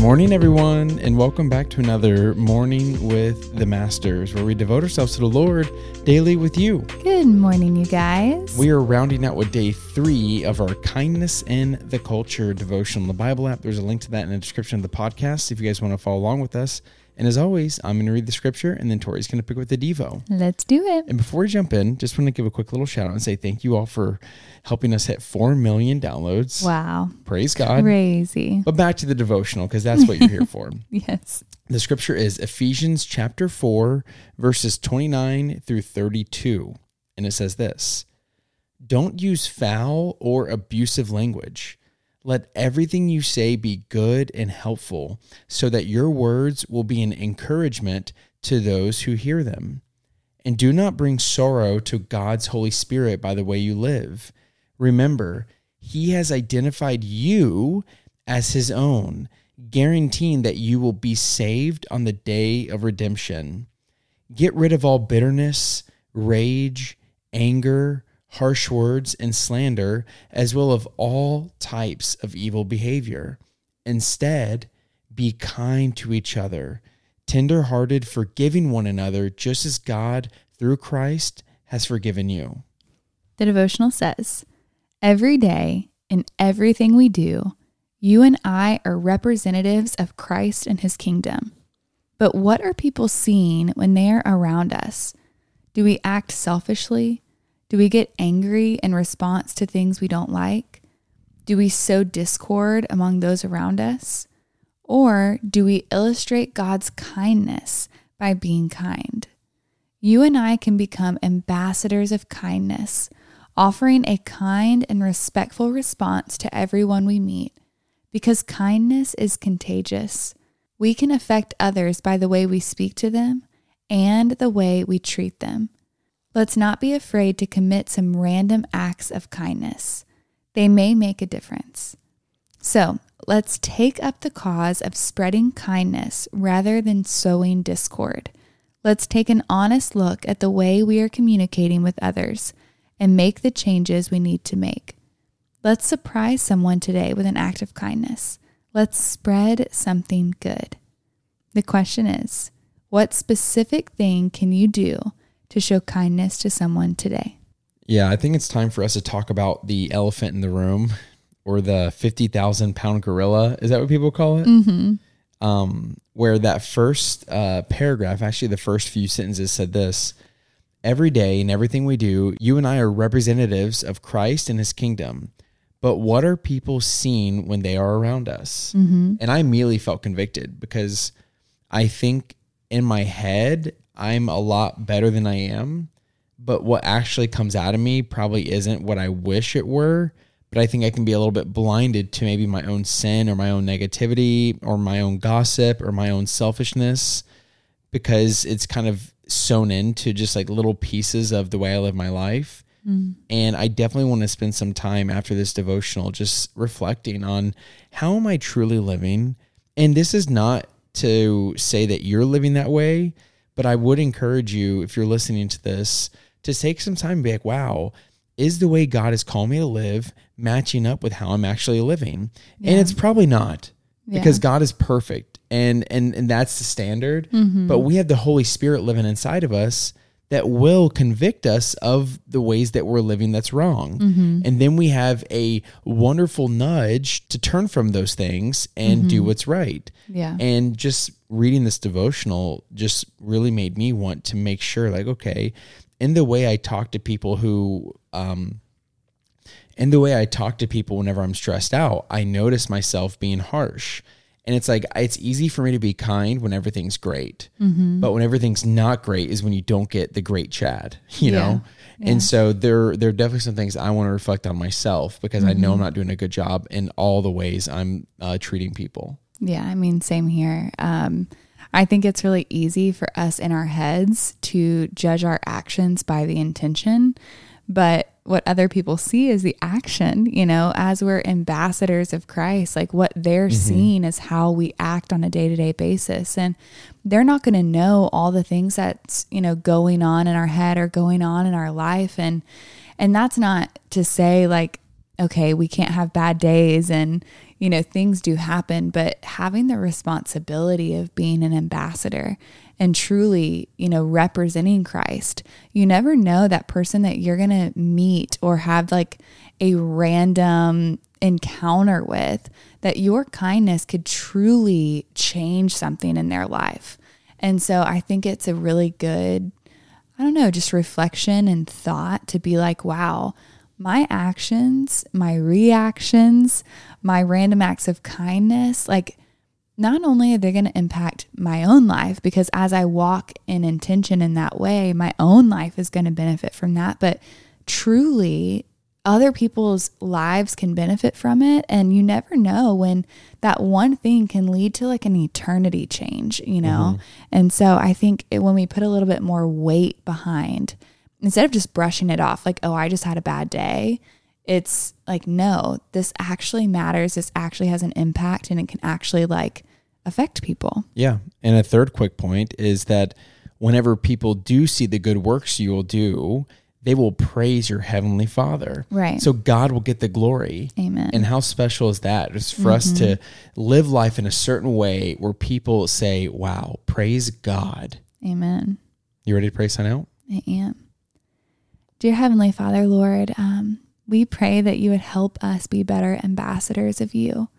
morning, everyone, and welcome back to another Morning with the Masters, where we devote ourselves to the Lord daily with you. Good morning, you guys. We are rounding out with day three of our Kindness in the Culture devotion on the Bible app. There's a link to that in the description of the podcast if you guys want to follow along with us. And as always, I'm going to read the scripture and then Tori's going to pick with the Devo. Let's do it. And before we jump in, just want to give a quick little shout out and say thank you all for helping us hit 4 million downloads. Wow. Praise God. Crazy. But back to the devotional because that's what you're here for. Yes. The scripture is Ephesians chapter 4, verses 29 through 32. And it says this Don't use foul or abusive language. Let everything you say be good and helpful, so that your words will be an encouragement to those who hear them. And do not bring sorrow to God's Holy Spirit by the way you live. Remember, He has identified you as His own, guaranteeing that you will be saved on the day of redemption. Get rid of all bitterness, rage, anger, harsh words, and slander, as well as all types of evil behavior. Instead, be kind to each other, tender hearted, forgiving one another, just as God, through Christ, has forgiven you. The devotional says Every day, in everything we do, you and I are representatives of Christ and his kingdom. But what are people seeing when they are around us? Do we act selfishly? Do we get angry in response to things we don't like? Do we sow discord among those around us? Or do we illustrate God's kindness by being kind? You and I can become ambassadors of kindness, offering a kind and respectful response to everyone we meet, because kindness is contagious. We can affect others by the way we speak to them and the way we treat them. Let's not be afraid to commit some random acts of kindness. They may make a difference. So let's take up the cause of spreading kindness rather than sowing discord. Let's take an honest look at the way we are communicating with others and make the changes we need to make. Let's surprise someone today with an act of kindness. Let's spread something good. The question is what specific thing can you do to show kindness to someone today? Yeah, I think it's time for us to talk about the elephant in the room or the 50,000 pound gorilla. Is that what people call it? Mm-hmm. Um, where that first uh, paragraph, actually, the first few sentences said this Every day in everything we do, you and I are representatives of Christ and his kingdom. But what are people seeing when they are around us? Mm-hmm. And I immediately felt convicted because I think in my head, I'm a lot better than I am. But what actually comes out of me probably isn't what I wish it were. But I think I can be a little bit blinded to maybe my own sin or my own negativity or my own gossip or my own selfishness because it's kind of sewn into just like little pieces of the way I live my life. Mm. And I definitely want to spend some time after this devotional just reflecting on how am I truly living? And this is not to say that you're living that way, but I would encourage you, if you're listening to this, to take some time and be like, wow, is the way God has called me to live matching up with how I'm actually living? Yeah. And it's probably not Yeah. because God is perfect and and and that's the standard. Mm-hmm. But we have the Holy Spirit living inside of us that will convict us of the ways that we're living that's wrong. Mm-hmm. And then we have a wonderful nudge to turn from those things and do what's right. Yeah. And just reading this devotional just really made me want to make sure, like, okay, in the way I talk to people who, um, in the way I talk to people whenever I'm stressed out, I notice myself being harsh. And it's like, it's easy for me to be kind when everything's great. Mm-hmm. But when everything's not great is when you don't get the great Chad, you Yeah. know? Yeah. And so there, there are definitely some things I want to reflect on myself because I Mm-hmm. know I'm not doing a good job in all the ways I'm uh, treating people. Yeah, I mean, same here. Um, I think it's really easy for us in our heads to judge our actions by the intention, but what other people see is the action, you know, as we're ambassadors of Christ, like what they're mm-hmm. seeing is how we act on a day to day basis. And they're not going to know all the things that's, you know, going on in our head or going on in our life. And, and that's not to say like, okay, we can't have bad days and, you know, things do happen, but having the responsibility of being an ambassador and truly, you know, representing Christ, you never know that person that you're going to meet or have like a random encounter with, that your kindness could truly change something in their life. And so I think it's a really good, I don't know, just reflection and thought to be like, wow, my actions, my reactions, my random acts of kindness, like not only are they going to impact my own life, because as I walk in intention in that way, my own life is going to benefit from that, but truly other people's lives can benefit from it. And you never know when that one thing can lead to like an eternity change, you know? Mm-hmm. And so I think it, when we put a little bit more weight behind, instead of just brushing it off, like, oh, I just had a bad day, it's like, no, this actually matters. This actually has an impact and it can actually like affect people. Yeah. And a third quick point is that whenever people do see the good works you will do, they will praise your heavenly Father. Right. So God will get the glory. Amen. And how special is that? It's for mm-hmm. us to mm-hmm. live life in a certain way where people say, "Wow, praise God." Amen. You ready to pray sign out? I am. Dear Heavenly Father, Lord, um, we pray that you would help us be better ambassadors of you.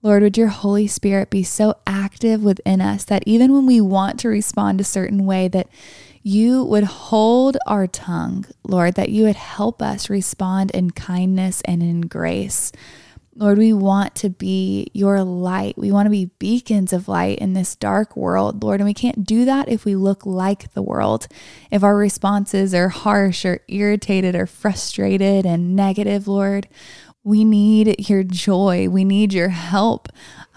Lord, would your Holy Spirit be so active within us that even when we want to respond a certain way, that you would hold our tongue, Lord, that you would help us respond in kindness and in grace. Lord, we want to be your light. We want to be beacons of light in this dark world, Lord. And we can't do that if we look like the world. If our responses are harsh or irritated or frustrated and negative, Lord, we need your joy. We need your help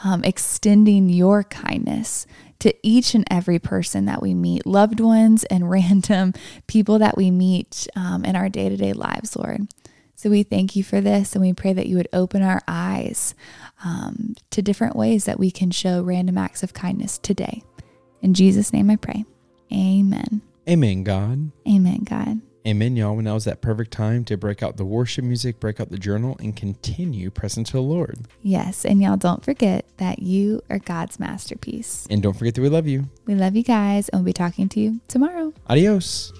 um, extending your kindness to each and every person that we meet, loved ones and random people that we meet um, in our day to day lives, Lord. So we thank you for this and we pray that you would open our eyes um, to different ways that we can show random acts of kindness today. In Jesus' name I pray. Amen. Amen, God. Amen, God. Amen, y'all. When now is that perfect time to break out the worship music, break out the journal, and continue pressing to the Lord. Yes. And y'all don't forget that you are God's masterpiece. And don't forget that we love you. We love you guys, and we'll be talking to you tomorrow. Adios.